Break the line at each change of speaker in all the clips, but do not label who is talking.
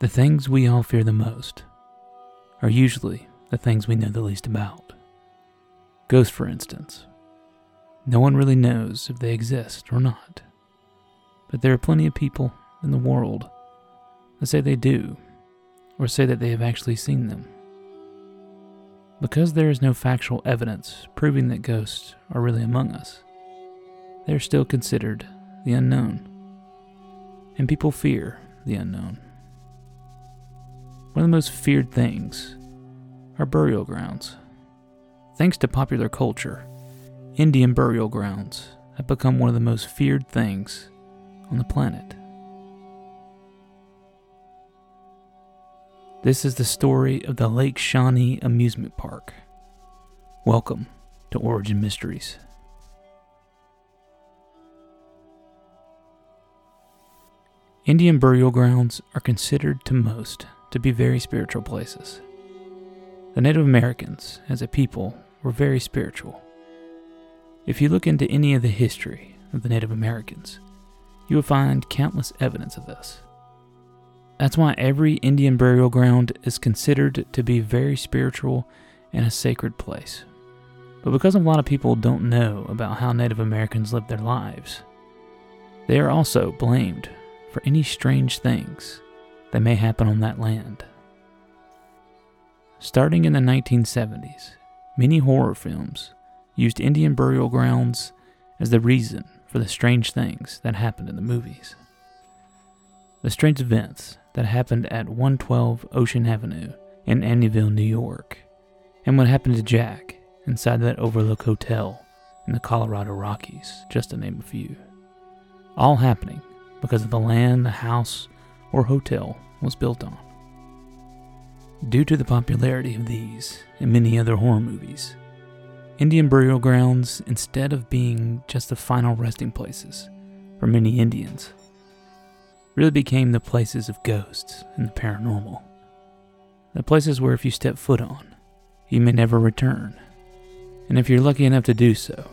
The things we all fear the most are usually the things we know the least about. Ghosts, for instance. No one really knows if they exist or not. But there are plenty of people in the world that say they do, or say that they have actually seen them. Because there is no factual evidence proving that ghosts are really among us, they are still considered the unknown. And people fear the unknown. One of the most feared things are burial grounds. Thanks to popular culture, Indian burial grounds have become one of the most feared things on the planet. This is the story of the Lake Shawnee Amusement Park. Welcome to Origin Mysteries. Indian burial grounds are considered to most to be very spiritual places. The Native Americans, as a people, were very spiritual. If you look into any of the history of the Native Americans, you will find countless evidence of this. That's why every Indian burial ground is considered to be very spiritual and a sacred place. But because a lot of people don't know about how Native Americans lived their lives, they are also blamed for any strange things that may happen on that land. Starting in the 1970s, many horror films used Indian burial grounds as the reason for the strange things that happened in the movies. The strange events that happened at 112 Ocean Avenue in Amityville, New York, and what happened to Jack inside that Overlook Hotel in the Colorado Rockies, just to name a few. All happening because of the land the house or hotel was built on. Due to the popularity of these and many other horror movies, Indian burial grounds, instead of being just the final resting places for many Indians, really became the places of ghosts and the paranormal. The places where if you step foot on, you may never return. And if you're lucky enough to do so,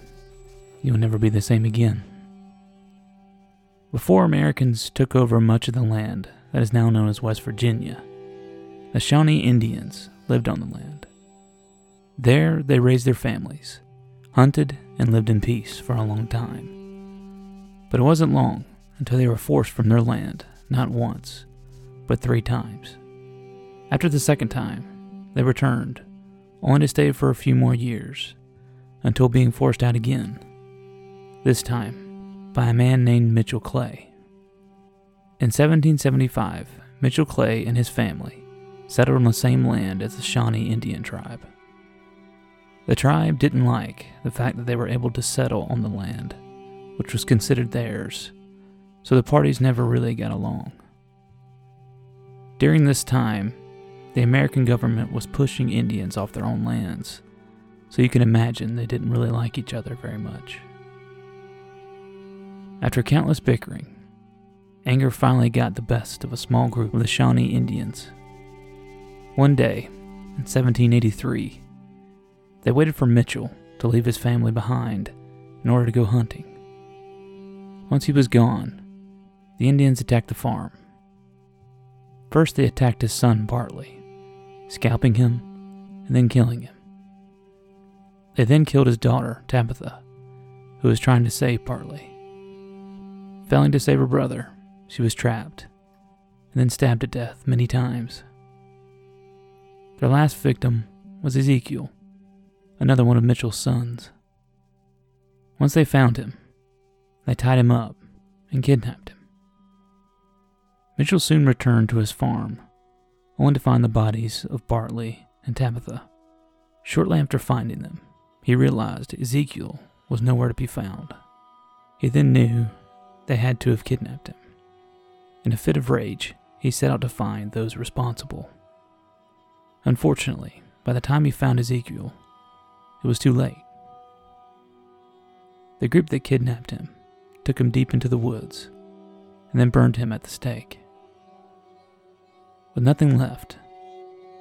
you'll never be the same again. Before Americans took over much of the land that is now known as West Virginia, the Shawnee Indians lived on the land. There they raised their families, hunted, and lived in peace for a long time. But it wasn't long until they were forced from their land, not once, but three times. After the second time, they returned, only to stay for a few more years, until being forced out again. This time, by a man named Mitchell Clay. In 1775, Mitchell Clay and his family settled on the same land as the Shawnee Indian tribe. The tribe didn't like the fact that they were able to settle on the land, which was considered theirs, so the parties never really got along. During this time, the American government was pushing Indians off their own lands, so you can imagine they didn't really like each other very much. After countless bickering, anger finally got the best of a small group of the Shawnee Indians. One day, in 1783, they waited for Mitchell to leave his family behind in order to go hunting. Once he was gone, the Indians attacked the farm. First, they attacked his son Bartley, scalping him and then killing him. They then killed his daughter, Tabitha, who was trying to save Bartley. Failing to save her brother, she was trapped and then stabbed to death many times. Their last victim was Ezekiel, another one of Mitchell's sons. Once they found him, they tied him up and kidnapped him. Mitchell soon returned to his farm, only to find the bodies of Bartley and Tabitha. Shortly after finding them, he realized Ezekiel was nowhere to be found. He then knew they had to have kidnapped him. In a fit of rage, he set out to find those responsible. Unfortunately, by the time he found Ezekiel, it was too late. The group that kidnapped him took him deep into the woods and then burned him at the stake. With nothing left,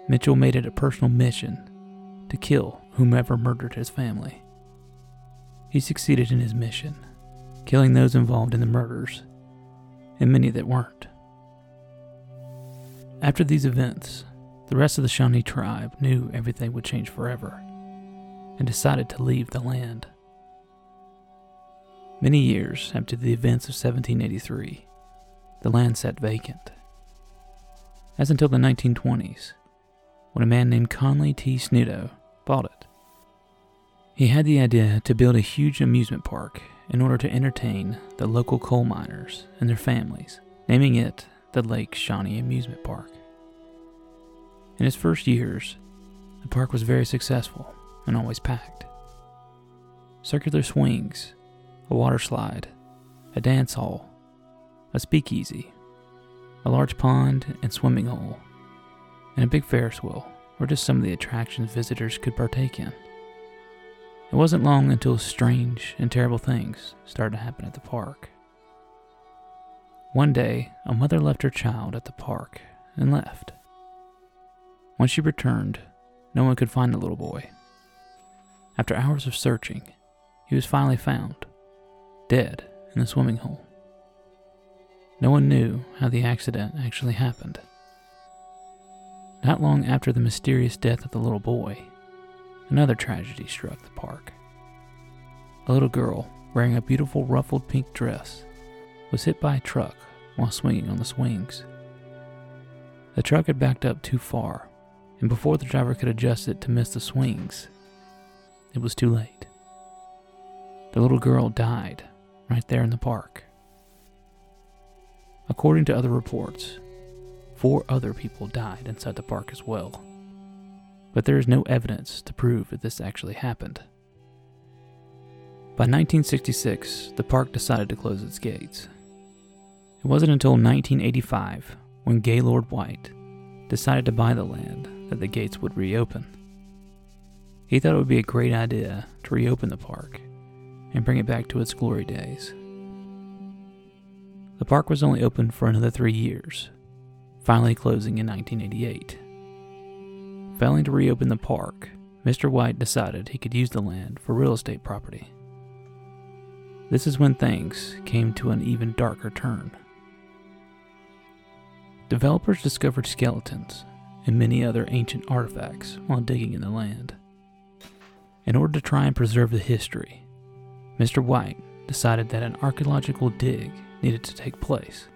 Mitchell made it a personal mission to kill whomever murdered his family. He succeeded in his mission killing those involved in the murders, and many that weren't. After these events, the rest of the Shawnee tribe knew everything would change forever and decided to leave the land. Many years after the events of 1783, the land sat vacant. As until the 1920s, when a man named Conley T. Snidow bought it. He had the idea to build a huge amusement park in order to entertain the local coal miners and their families, naming it the Lake Shawnee Amusement Park. In its first years, the park was very successful and always packed. Circular swings, a water slide, a dance hall, a speakeasy, a large pond and swimming hole, and a big Ferris wheel were just some of the attractions visitors could partake in. It wasn't long until strange and terrible things started to happen at the park. One day, a mother left her child at the park and left. When she returned, no one could find the little boy. After hours of searching, he was finally found, dead in the swimming hole. No one knew how the accident actually happened. Not long after the mysterious death of the little boy, another tragedy struck the park. A little girl wearing a beautiful ruffled pink dress was hit by a truck while swinging on the swings. The truck had backed up too far, and before the driver could adjust it to miss the swings, it was too late. The little girl died right there in the park. According to other reports, four other people died inside the park as well. But there is no evidence to prove that this actually happened. By 1966, the park decided to close its gates. It wasn't until 1985 when Gaylord White decided to buy the land that the gates would reopen. He thought it would be a great idea to reopen the park and bring it back to its glory days. The park was only open for another three years, finally closing in 1988. Failing to reopen the park, Mr. White decided he could use the land for real estate property. This is when things came to an even darker turn. Developers discovered skeletons and many other ancient artifacts while digging in the land. In order to try and preserve the history, Mr. White decided that an archaeological dig needed to take place.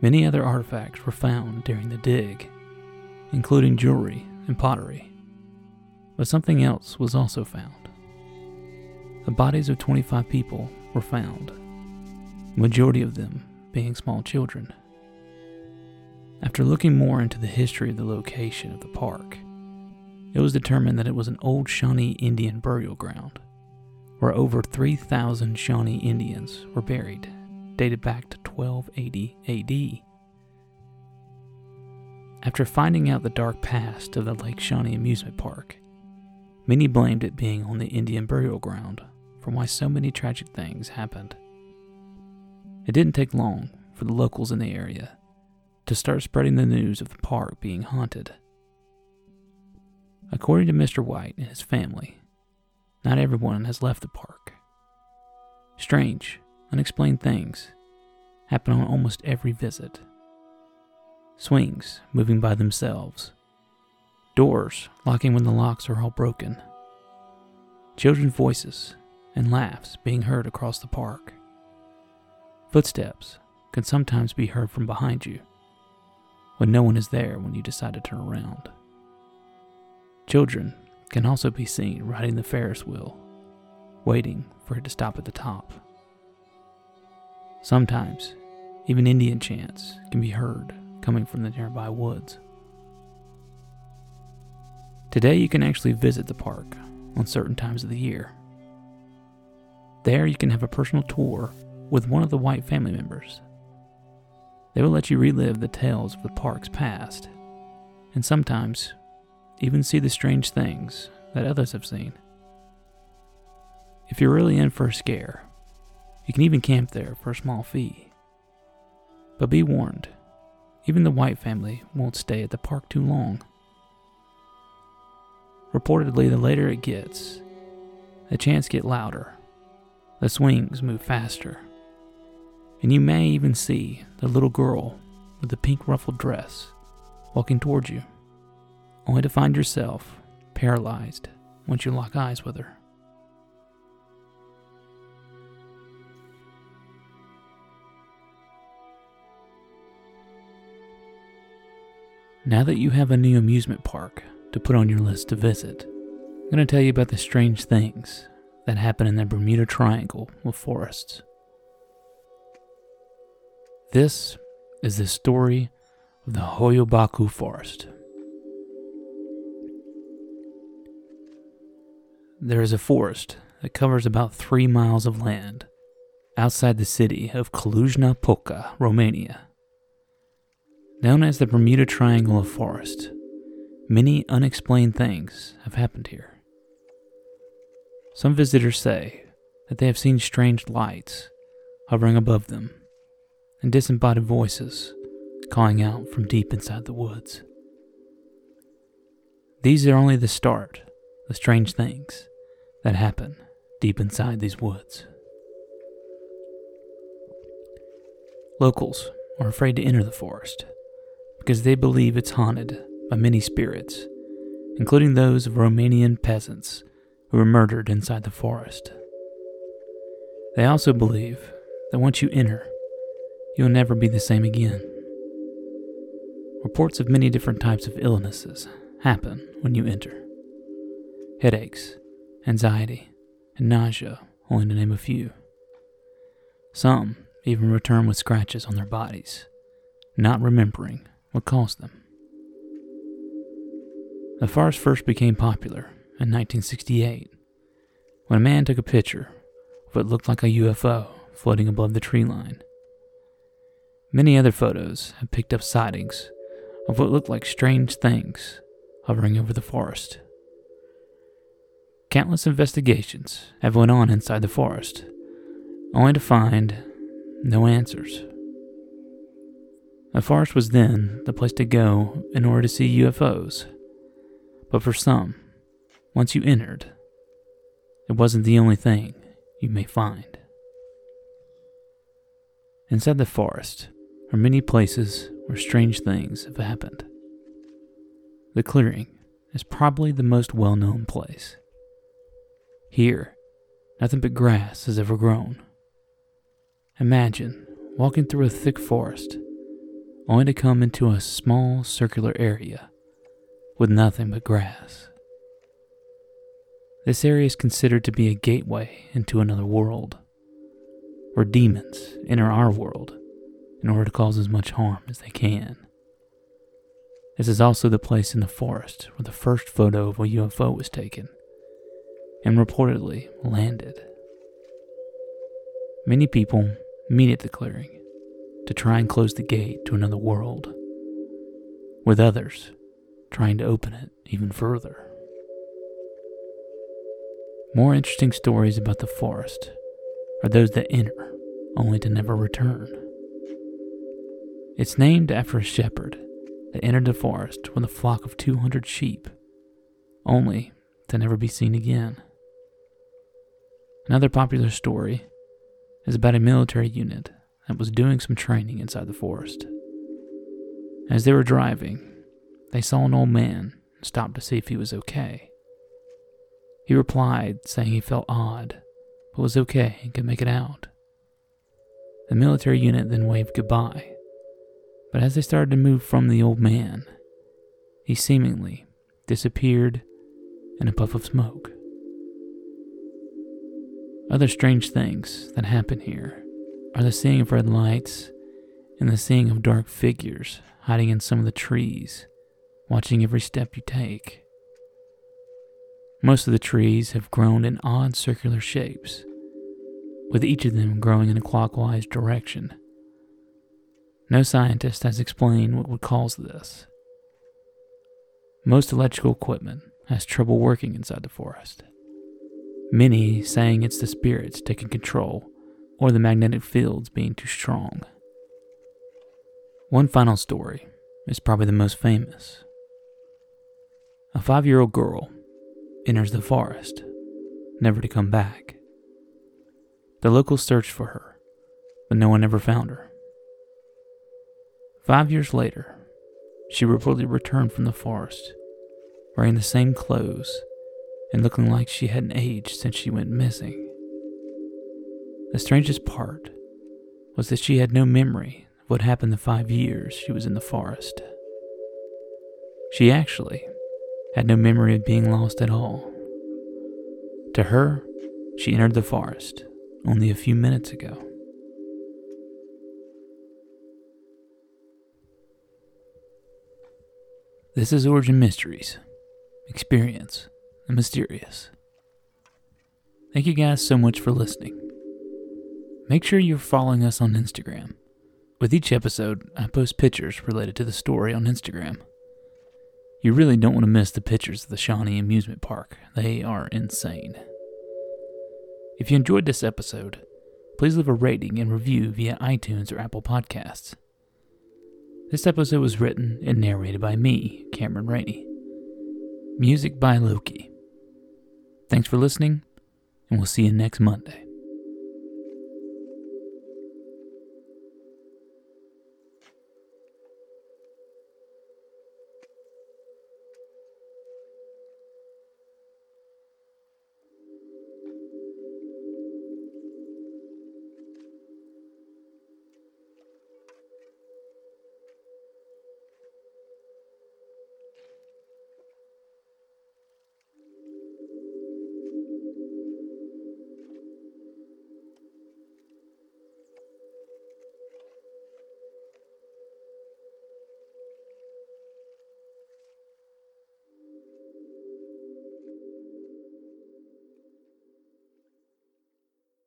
Many other artifacts were found during the dig, including jewelry and pottery. But something else was also found. The bodies of 25 people were found, the majority of them being small children. After looking more into the history of the location of the park, it was determined that it was an old Shawnee Indian burial ground where over 3,000 Shawnee Indians were buried, dated back to 1280 AD. After finding out the dark past of the Lake Shawnee amusement park, many blamed it being on the Indian burial ground for why so many tragic things happened. It didn't take long for the locals in the area to start spreading the news of the park being haunted. According to Mr. White and his family, not everyone has left the park. Strange, unexplained things happen on almost every visit. Swings moving by themselves, doors locking when the locks are all broken, children's voices and laughs being heard across the park. Footsteps can sometimes be heard from behind you when no one is there when you decide to turn around. Children can also be seen riding the Ferris wheel, waiting for it to stop at the top. Sometimes, even Indian chants can be heard coming from the nearby woods. Today, you can actually visit the park on certain times of the year. There, you can have a personal tour with one of the White family members. They will let you relive the tales of the park's past, and sometimes even see the strange things that others have seen. If you're really in for a scare, you can even camp there for a small fee. But be warned, even the White family won't stay at the park too long. Reportedly, the later it gets, the chants get louder, the swings move faster, and you may even see the little girl with the pink ruffled dress walking towards you, only to find yourself paralyzed once you lock eyes with her. Now that you have a new amusement park to put on your list to visit, I'm going to tell you about the strange things that happen in the Bermuda Triangle of forests. This is the story of the Hoia Baciu Forest. There is a forest that covers about three miles of land outside the city of Cluj-Napoca, Romania. Known as the Bermuda Triangle of Forest, many unexplained things have happened here. Some visitors say that they have seen strange lights hovering above them and disembodied voices calling out from deep inside the woods. These are only the start of strange things that happen deep inside these woods. Locals are afraid to enter the forest because they believe it's haunted by many spirits, including those of Romanian peasants who were murdered inside the forest. They also believe that once you enter, you'll never be the same again. Reports of many different types of illnesses happen when you enter headaches, anxiety, and nausea, only to name a few. Some even return with scratches on their bodies, not remembering what caused them. The forest first became popular in 1968 when a man took a picture of what looked like a UFO floating above the tree line. Many other photos have picked up sightings of what looked like strange things hovering over the forest. Countless investigations have went on inside the forest, only to find no answers. The forest was then the place to go in order to see UFOs. But for some, once you entered, it wasn't the only thing you may find. Inside the forest are many places where strange things have happened. The clearing is probably the most well known place. Here, nothing but grass has ever grown. Imagine walking through a thick forest only to come into a small circular area with nothing but grass. This area is considered to be a gateway into another world, where demons enter our world in order to cause as much harm as they can. This is also the place in the forest where the first photo of a UFO was taken and reportedly landed. Many people meet at the clearing to try and close the gate to another world, with others trying to open it even further. More interesting stories about the forest are those that enter only to never return. It's named after a shepherd that entered the forest with a flock of 200 sheep, only to never be seen again. Another popular story is about a military unit that was doing some training inside the forest. As they were driving, they saw an old man and stopped to see if he was okay. He replied, saying he felt odd, but was okay and could make it out. The military unit then waved goodbye, but as they started to move from the old man, he seemingly disappeared in a puff of smoke. Other strange things that happen here are the seeing of red lights and the seeing of dark figures hiding in some of the trees, watching every step you take. Most of the trees have grown in odd circular shapes, with each of them growing in a clockwise direction. No scientist has explained what would cause this. Most electrical equipment has trouble working inside the forest. Many saying it's the spirits taking control or the magnetic fields being too strong. One final story is probably the most famous. A five year old girl enters the forest, never to come back. The locals searched for her, but no one ever found her. Five years later, she reportedly returned from the forest, wearing the same clothes and looking like she hadn't aged since she went missing. The strangest part was that she had no memory of what happened the five years she was in the forest. She actually had no memory of being lost at all. To her, she entered the forest only a few minutes ago. This is Origin Mysteries. Experience the mysterious. Thank you guys so much for listening. Make sure you're following us on Instagram. With each episode, I post pictures related to the story on Instagram. You really don't want to miss the pictures of the Shawnee Amusement Park. They are insane. If you enjoyed this episode, please leave a rating and review via iTunes or Apple Podcasts. This episode was written and narrated by me, Cameron Rainey. Music by Loki. Thanks for listening, and we'll see you next Monday.